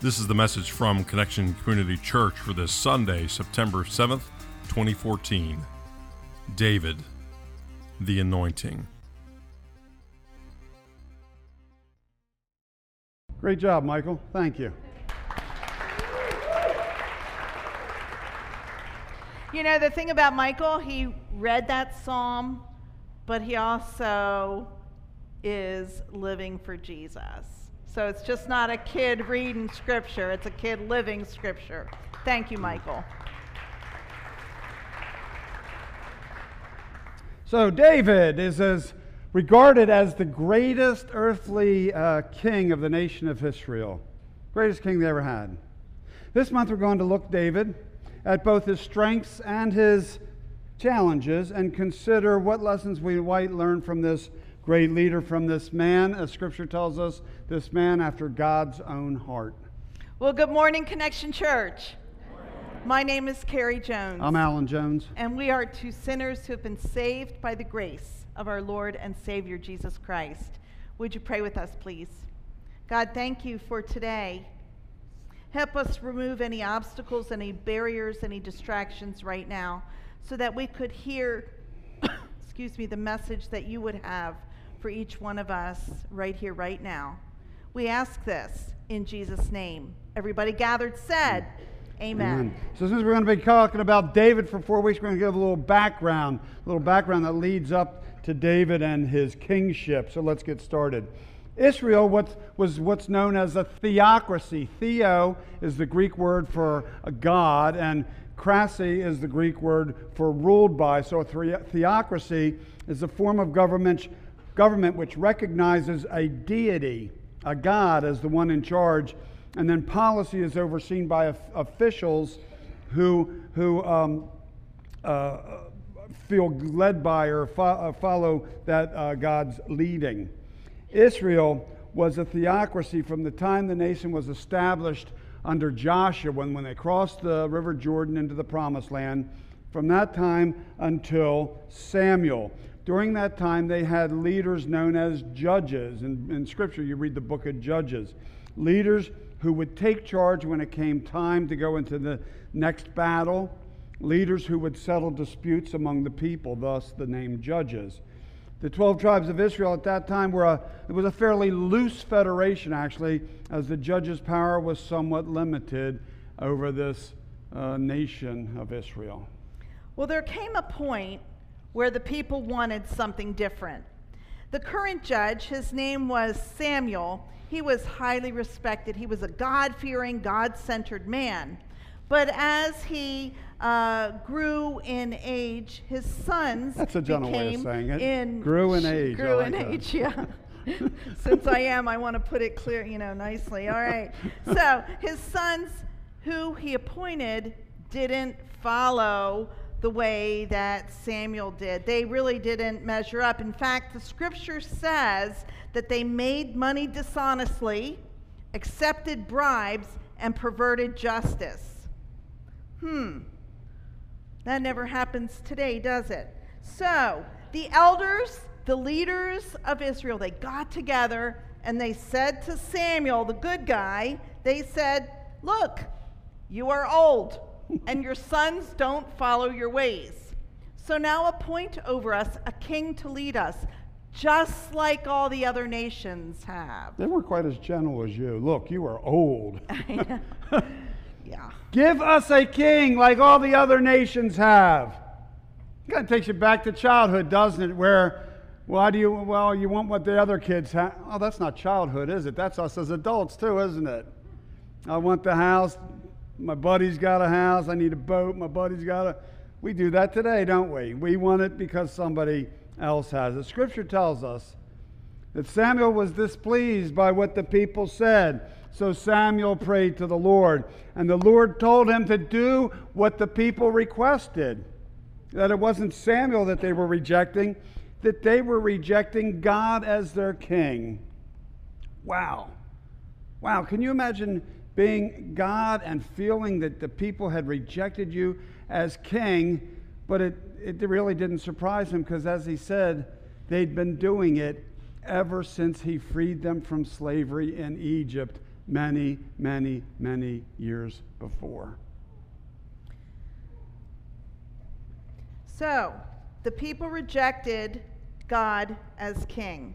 This is the message from Connection Community Church for this Sunday, September 7th, 2014. David, the Anointing. Great job, Michael. Thank you. You know, the thing about Michael, he read that psalm, but he also is living for Jesus. So it's just not a kid reading scripture, it's a kid living scripture. Thank you, Michael. So, David is as regarded as the greatest earthly uh, king of the nation of Israel, greatest king they ever had. This month, we're going to look, David, at both his strengths and his challenges and consider what lessons we might learn from this great leader, from this man, as scripture tells us, this man after God's own heart. Well, good morning, Connection Church. My name is Carrie Jones. I'm Alan Jones. And we are two sinners who have been saved by the grace of our Lord and Savior Jesus Christ. Would you pray with us, please? God, thank you for today. Help us remove any obstacles, any barriers, any distractions right now so that we could hear, excuse me, the message that you would have for each one of us right here, right now. We ask this in Jesus' name. Everybody gathered said, Amen. Amen. So, since we're going to be talking about David for four weeks, we're going to give a little background, a little background that leads up to David and his kingship. So, let's get started. Israel was what's known as a theocracy. Theo is the Greek word for a god, and krasi is the Greek word for ruled by. So, a theocracy is a form of government government which recognizes a deity, a God, as the one in charge, and then policy is overseen by officials who, who um, uh, feel led by or fo- uh, follow that uh, God's leading. Israel was a theocracy from the time the nation was established under Joshua when, when they crossed the River Jordan into the Promised Land, from that time until Samuel. During that time, they had leaders known as judges. In, in Scripture, you read the book of Judges. Leaders who would take charge when it came time to go into the next battle. Leaders who would settle disputes among the people, thus the name judges. The 12 tribes of Israel at that time were a, it was a fairly loose federation, actually, as the judges' power was somewhat limited over this uh, nation of Israel. Well, there came a point where the people wanted something different. The current judge, his name was Samuel, he was highly respected. He was a God fearing, God centered man. But as he uh, grew in age, his sons That's a gentle way of saying it. In, grew in age. Grew like in that. age, yeah. Since I am, I want to put it clear, you know, nicely. All right. So his sons, who he appointed, didn't follow the way that Samuel did. They really didn't measure up. In fact, the scripture says that they made money dishonestly, accepted bribes, and perverted justice. Hmm. That never happens today, does it? So, the elders, the leaders of Israel, they got together and they said to Samuel, the good guy, they said, Look, you are old and your sons don't follow your ways. So now appoint over us a king to lead us, just like all the other nations have. They weren't quite as gentle as you. Look, you are old. yeah. Give us a king like all the other nations have. It kind of takes you back to childhood, doesn't it? Where, why do you, well, you want what the other kids have. Oh, that's not childhood, is it? That's us as adults, too, isn't it? I want the house, my buddy's got a house. I need a boat. My buddy's got a. We do that today, don't we? We want it because somebody else has it. Scripture tells us that Samuel was displeased by what the people said. So Samuel prayed to the Lord, and the Lord told him to do what the people requested. That it wasn't Samuel that they were rejecting, that they were rejecting God as their king. Wow. Wow. Can you imagine being God and feeling that the people had rejected you as king, but it, it really didn't surprise him because, as he said, they'd been doing it ever since he freed them from slavery in Egypt many, many, many years before. So, the people rejected God as king.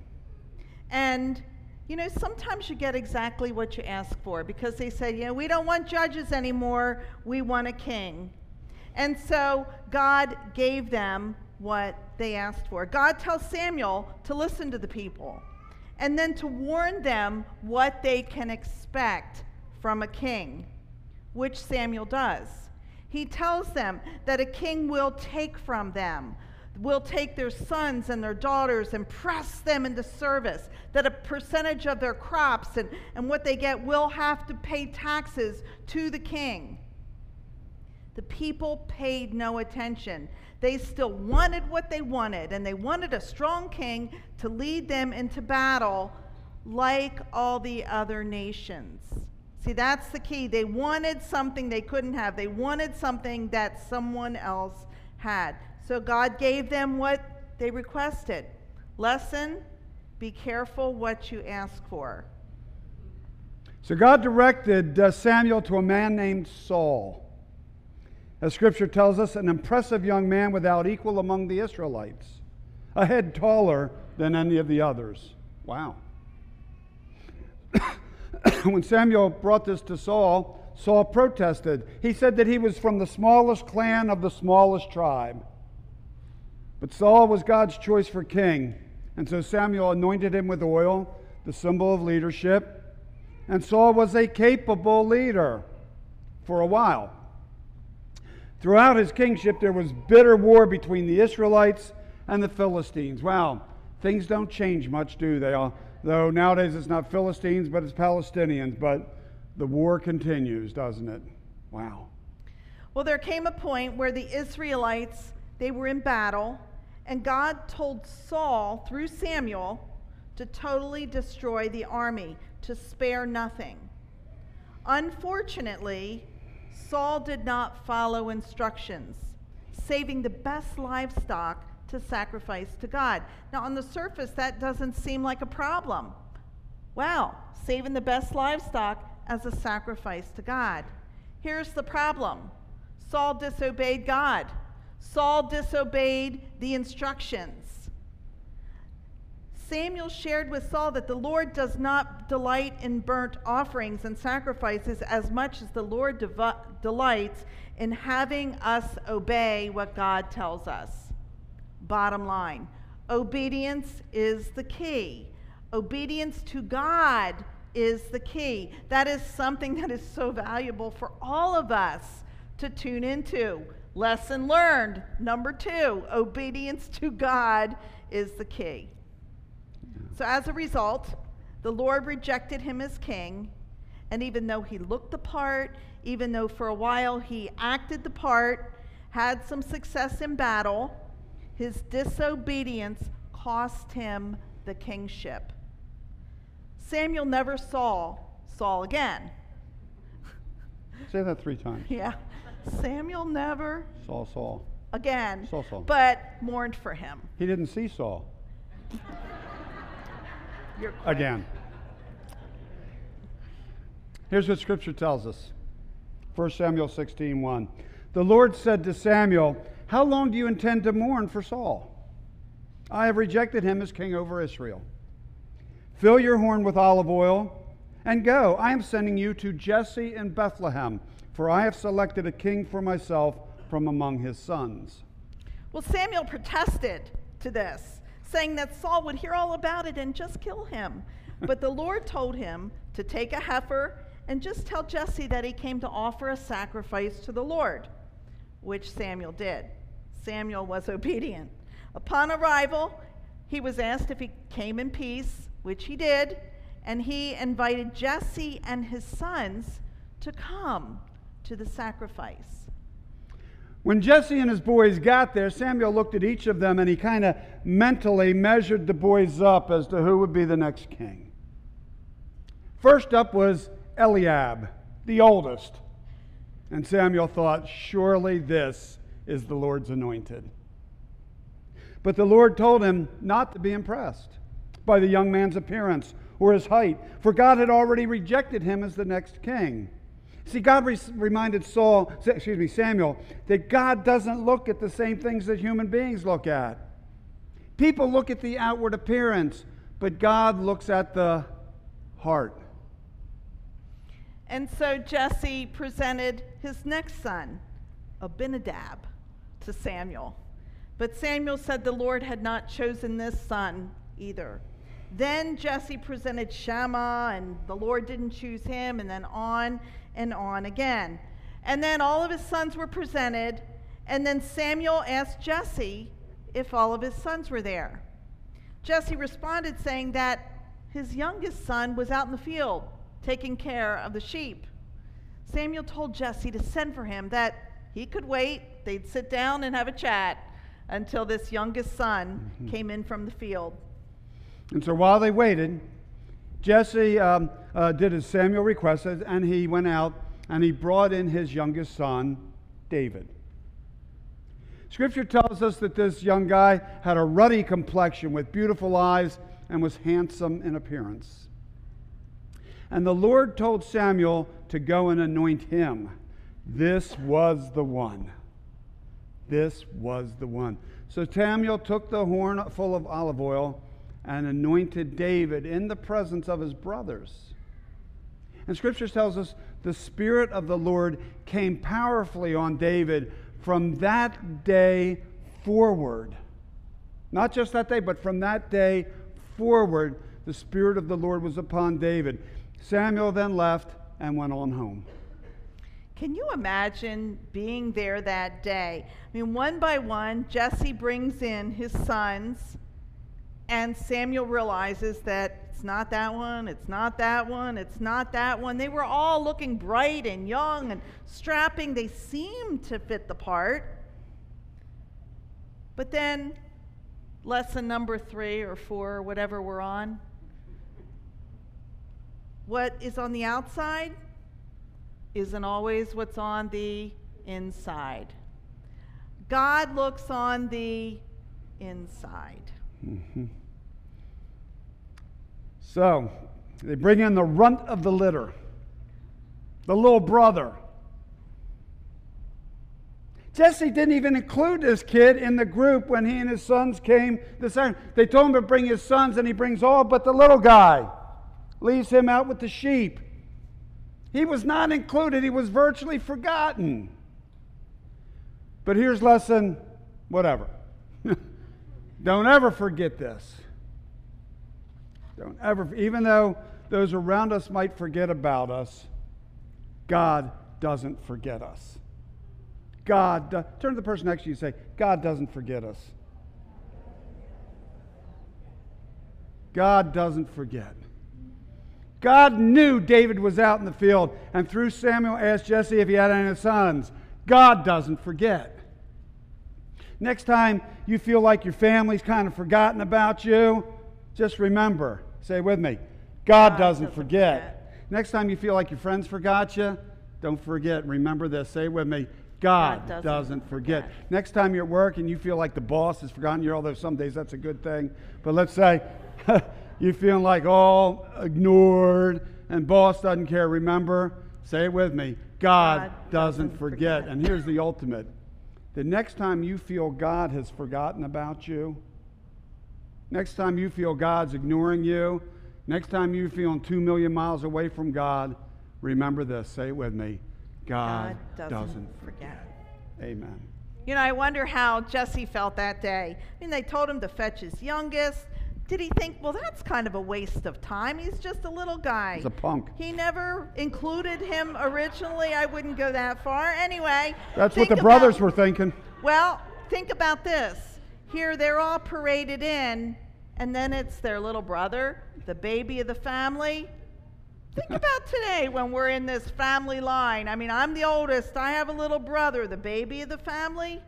And, you know, sometimes you get exactly what you ask for because they say, you know, we don't want judges anymore, we want a king. And so God gave them what they asked for. God tells Samuel to listen to the people and then to warn them what they can expect from a king, which Samuel does. He tells them that a king will take from them, will take their sons and their daughters and press them into service, that a percentage of their crops and, and what they get will have to pay taxes to the king. The people paid no attention. They still wanted what they wanted, and they wanted a strong king to lead them into battle like all the other nations. See, that's the key. They wanted something they couldn't have, they wanted something that someone else had. So God gave them what they requested. Lesson be careful what you ask for. So God directed uh, Samuel to a man named Saul. As scripture tells us, an impressive young man without equal among the Israelites, a head taller than any of the others. Wow. when Samuel brought this to Saul, Saul protested. He said that he was from the smallest clan of the smallest tribe. But Saul was God's choice for king, and so Samuel anointed him with oil, the symbol of leadership. And Saul was a capable leader for a while. Throughout his kingship, there was bitter war between the Israelites and the Philistines. Wow, things don't change much, do they? Though nowadays it's not Philistines, but it's Palestinians. But the war continues, doesn't it? Wow. Well, there came a point where the Israelites, they were in battle, and God told Saul through Samuel to totally destroy the army, to spare nothing. Unfortunately, Saul did not follow instructions, saving the best livestock to sacrifice to God. Now, on the surface, that doesn't seem like a problem. Wow, saving the best livestock as a sacrifice to God. Here's the problem Saul disobeyed God, Saul disobeyed the instructions. Samuel shared with Saul that the Lord does not delight in burnt offerings and sacrifices as much as the Lord dev- delights in having us obey what God tells us. Bottom line obedience is the key. Obedience to God is the key. That is something that is so valuable for all of us to tune into. Lesson learned. Number two, obedience to God is the key. So, as a result, the Lord rejected him as king. And even though he looked the part, even though for a while he acted the part, had some success in battle, his disobedience cost him the kingship. Samuel never saw Saul again. Say that three times. Yeah. Samuel never saw Saul. again, Saul, Saul. but mourned for him. He didn't see Saul again. Here's what Scripture tells us 1 Samuel 16 1. The Lord said to Samuel, How long do you intend to mourn for Saul? I have rejected him as king over Israel. Fill your horn with olive oil and go. I am sending you to Jesse in Bethlehem, for I have selected a king for myself from among his sons. Well, Samuel protested to this, saying that Saul would hear all about it and just kill him. But the Lord told him to take a heifer and just tell Jesse that he came to offer a sacrifice to the Lord, which Samuel did. Samuel was obedient. Upon arrival, he was asked if he came in peace, which he did, and he invited Jesse and his sons to come to the sacrifice. When Jesse and his boys got there, Samuel looked at each of them and he kind of mentally measured the boys up as to who would be the next king. First up was Eliab, the oldest. And Samuel thought, surely this is the Lord's anointed. But the Lord told him not to be impressed by the young man's appearance or his height, for God had already rejected him as the next king. See, God re- reminded Saul, excuse me, Samuel, that God doesn't look at the same things that human beings look at. People look at the outward appearance, but God looks at the heart. And so Jesse presented his next son, Abinadab, to Samuel. But Samuel said the Lord had not chosen this son either. Then Jesse presented Shammah, and the Lord didn't choose him, and then on and on again. And then all of his sons were presented, and then Samuel asked Jesse if all of his sons were there. Jesse responded, saying that his youngest son was out in the field taking care of the sheep. Samuel told Jesse to send for him, that he could wait, they'd sit down and have a chat until this youngest son mm-hmm. came in from the field. And so while they waited, Jesse um, uh, did as Samuel requested, and he went out and he brought in his youngest son, David. Scripture tells us that this young guy had a ruddy complexion with beautiful eyes and was handsome in appearance. And the Lord told Samuel to go and anoint him. This was the one. This was the one. So Samuel took the horn full of olive oil and anointed David in the presence of his brothers. And scripture tells us the Spirit of the Lord came powerfully on David from that day forward. Not just that day, but from that day forward, the Spirit of the Lord was upon David. Samuel then left and went on home. Can you imagine being there that day? I mean, one by one, Jesse brings in his sons and Samuel realizes that it's not that one, it's not that one, it's not that one. They were all looking bright and young and strapping. They seemed to fit the part. But then, lesson number three or four, or whatever we're on, what is on the outside isn't always what's on the inside. God looks on the inside. Mm-hmm. So they bring in the runt of the litter, the little brother. Jesse didn't even include this kid in the group when he and his sons came this They told him to bring his sons, and he brings all but the little guy, leaves him out with the sheep. He was not included, he was virtually forgotten. But here's lesson whatever. Don't ever forget this. Don't ever, even though those around us might forget about us, God doesn't forget us. God, do, turn to the person next to you and say, God doesn't forget us. God doesn't forget. God knew David was out in the field, and through Samuel asked Jesse if he had any sons. God doesn't forget. Next time you feel like your family's kind of forgotten about you, just remember Say it with me. God, God doesn't, doesn't forget. forget. Next time you feel like your friends forgot you, don't forget. Remember this. Say it with me. God, God doesn't, doesn't forget. forget. Next time you're at work and you feel like the boss has forgotten you, although some days that's a good thing. But let's say you're feeling like all ignored and boss doesn't care. Remember, say it with me. God, God doesn't, doesn't forget. forget. And here's the ultimate. The next time you feel God has forgotten about you, Next time you feel God's ignoring you, next time you're feeling two million miles away from God, remember this. Say it with me God, God doesn't, doesn't forget. forget. Amen. You know, I wonder how Jesse felt that day. I mean, they told him to fetch his youngest. Did he think, well, that's kind of a waste of time? He's just a little guy. He's a punk. He never included him originally. I wouldn't go that far. Anyway, that's what the brothers were thinking. Well, think about this. Here, they're all paraded in, and then it's their little brother, the baby of the family. Think about today when we're in this family line. I mean, I'm the oldest, I have a little brother, the baby of the family.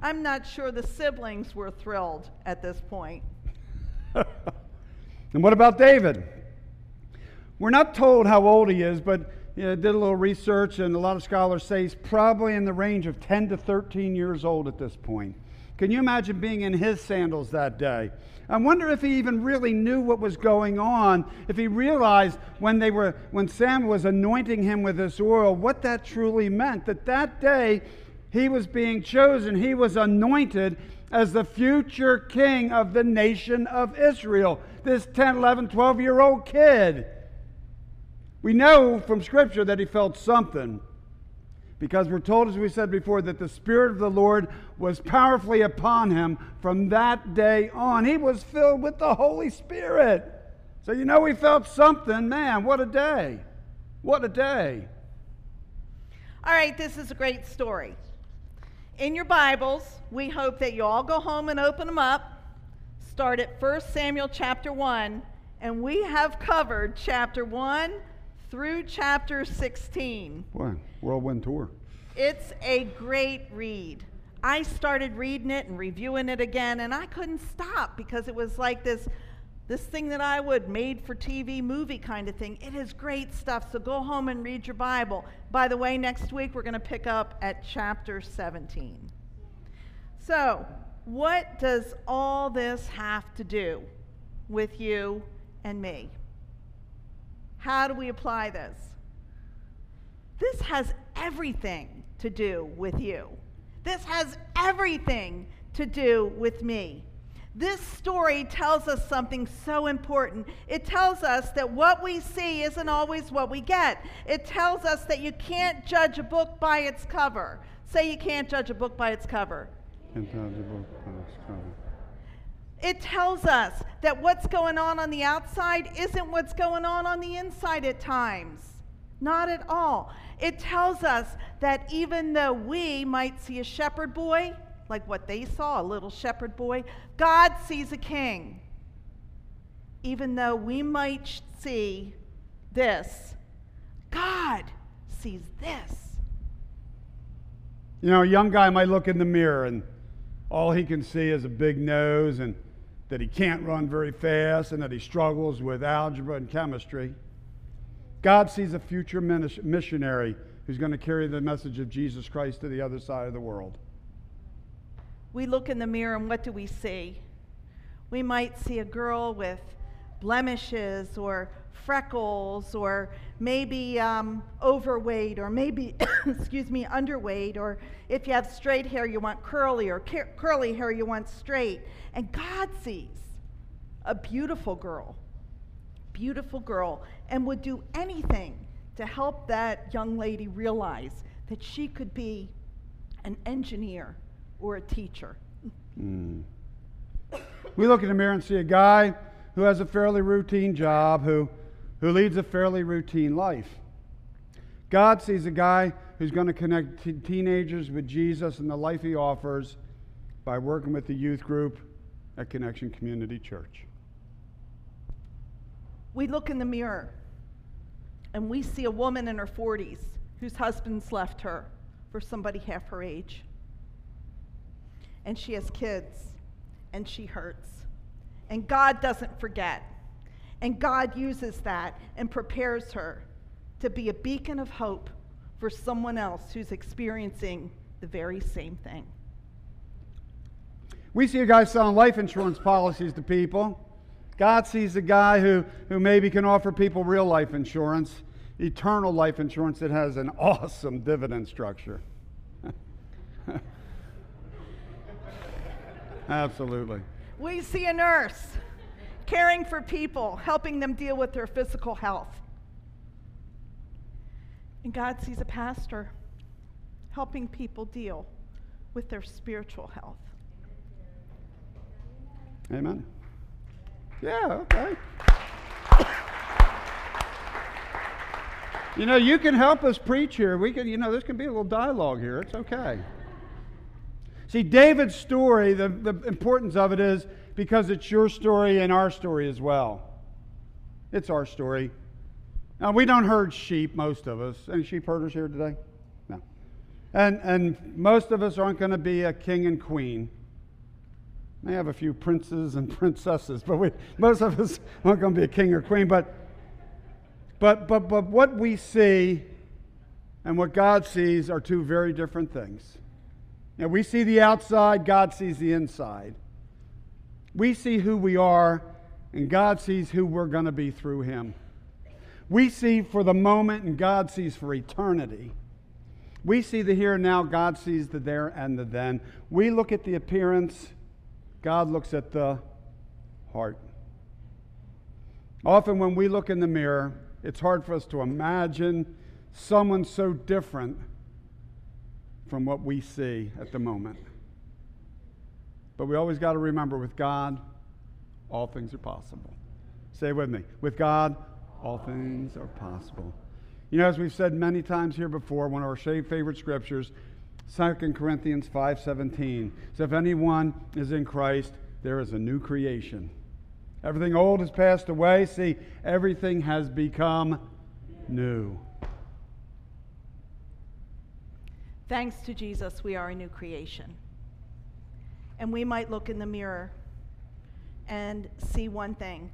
I'm not sure the siblings were thrilled at this point. and what about David? We're not told how old he is, but you know, did a little research, and a lot of scholars say he's probably in the range of 10 to 13 years old at this point. Can you imagine being in his sandals that day? I wonder if he even really knew what was going on, if he realized when they were when Sam was anointing him with this oil, what that truly meant. That that day he was being chosen, he was anointed as the future king of the nation of Israel. This 10, 11, 12 year old kid. We know from Scripture that he felt something because we're told, as we said before, that the Spirit of the Lord was powerfully upon him from that day on. He was filled with the Holy Spirit. So, you know, he felt something. Man, what a day! What a day. All right, this is a great story. In your Bibles, we hope that you all go home and open them up. Start at 1 Samuel chapter 1, and we have covered chapter 1 through chapter 16. Boy, whirlwind tour. It's a great read. I started reading it and reviewing it again, and I couldn't stop because it was like this, this thing that I would made for TV movie kind of thing. It is great stuff. So go home and read your Bible. By the way, next week we're going to pick up at chapter 17. So, what does all this have to do with you and me? How do we apply this? This has everything to do with you. This has everything to do with me. This story tells us something so important. It tells us that what we see isn't always what we get. It tells us that you can't judge a book by its cover. Say you can't judge a book by its cover. Can't judge a book by its cover. It tells us that what's going on on the outside isn't what's going on on the inside at times. Not at all. It tells us that even though we might see a shepherd boy, like what they saw, a little shepherd boy, God sees a king. Even though we might see this, God sees this. You know, a young guy might look in the mirror and all he can see is a big nose and that he can't run very fast and that he struggles with algebra and chemistry. God sees a future missionary who's going to carry the message of Jesus Christ to the other side of the world. We look in the mirror and what do we see? We might see a girl with blemishes or freckles or maybe um, overweight or maybe, excuse me, underweight, or if you have straight hair, you want curly, or cur- curly hair, you want straight. And God sees a beautiful girl, beautiful girl, and would do anything to help that young lady realize that she could be an engineer or a teacher. Mm. We look in the mirror and see a guy who has a fairly routine job, who who leads a fairly routine life. God sees a guy who's going to connect t- teenagers with Jesus and the life he offers by working with the youth group at Connection Community Church. We look in the mirror and we see a woman in her 40s whose husband's left her for somebody half her age. And she has kids and she hurts. And God doesn't forget. And God uses that and prepares her to be a beacon of hope for someone else who's experiencing the very same thing. We see a guy selling life insurance policies to people. God sees a guy who, who maybe can offer people real life insurance, eternal life insurance that has an awesome dividend structure. Absolutely. We see a nurse caring for people, helping them deal with their physical health. And God sees a pastor helping people deal with their spiritual health. Amen. Yeah, okay. you know, you can help us preach here. We can, you know, this can be a little dialogue here. It's okay. See, David's story, the, the importance of it is because it's your story and our story as well. It's our story. Now, we don't herd sheep, most of us. Any sheep herders here today? No. And, and most of us aren't going to be a king and queen. May have a few princes and princesses, but we, most of us aren't going to be a king or queen. But, but, but, but what we see and what God sees are two very different things. Now, we see the outside, God sees the inside. We see who we are, and God sees who we're going to be through Him. We see for the moment, and God sees for eternity. We see the here and now, God sees the there and the then. We look at the appearance, God looks at the heart. Often, when we look in the mirror, it's hard for us to imagine someone so different from what we see at the moment. But we always got to remember with God, all things are possible. Say with me. With God, all things are possible. You know, as we've said many times here before, one of our favorite scriptures, 2 Corinthians 5:17. So if anyone is in Christ, there is a new creation. Everything old has passed away. See, everything has become new. Thanks to Jesus, we are a new creation. And we might look in the mirror and see one thing,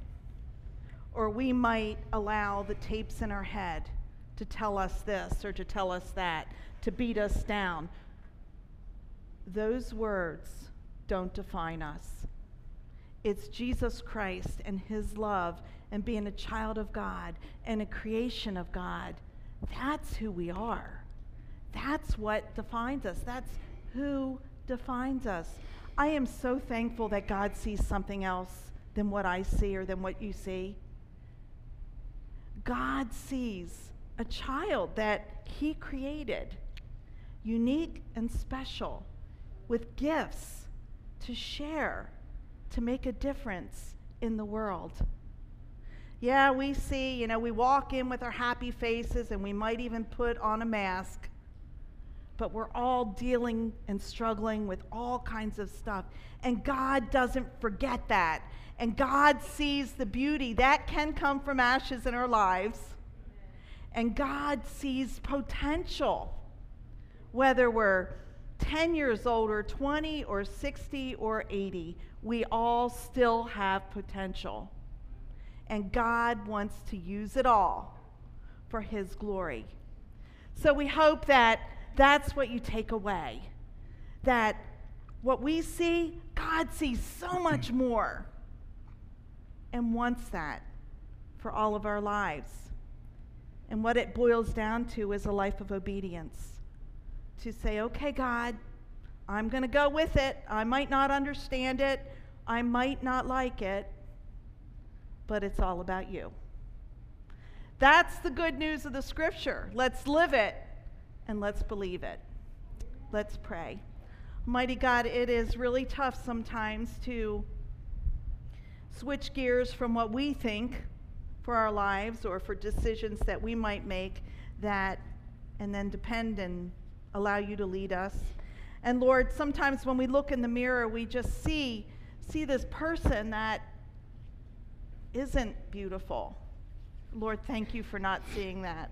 or we might allow the tapes in our head to tell us this or to tell us that, to beat us down. Those words don't define us. It's Jesus Christ and His love and being a child of God and a creation of God. That's who we are. That's what defines us. That's who defines us. I am so thankful that God sees something else than what I see or than what you see. God sees a child that He created, unique and special, with gifts to share, to make a difference in the world. Yeah, we see, you know, we walk in with our happy faces and we might even put on a mask but we're all dealing and struggling with all kinds of stuff. And God doesn't forget that. And God sees the beauty that can come from ashes in our lives. And God sees potential, whether we're 10 years old or 20 or 60 or 80, we all still have potential. And God wants to use it all for His glory. So we hope that that's what you take away. That what we see, God sees so much more and wants that for all of our lives. And what it boils down to is a life of obedience. To say, okay, God, I'm going to go with it. I might not understand it, I might not like it, but it's all about you. That's the good news of the scripture. Let's live it and let's believe it. Let's pray. Mighty God, it is really tough sometimes to switch gears from what we think for our lives or for decisions that we might make that and then depend and allow you to lead us. And Lord, sometimes when we look in the mirror, we just see see this person that isn't beautiful. Lord, thank you for not seeing that.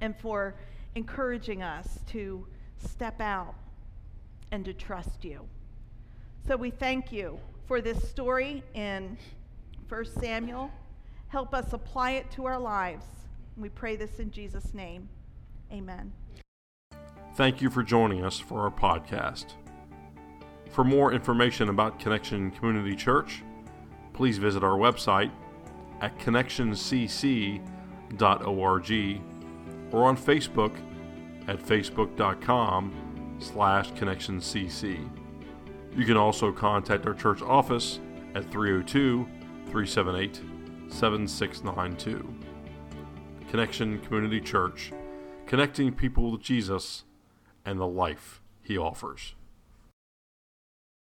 And for encouraging us to step out and to trust you. So we thank you for this story in 1 Samuel. Help us apply it to our lives. We pray this in Jesus' name. Amen. Thank you for joining us for our podcast. For more information about Connection Community Church, please visit our website at connectioncc.org or on Facebook at facebook.com slash connectioncc. You can also contact our church office at 302 378 7692. Connection Community Church, connecting people with Jesus and the life he offers.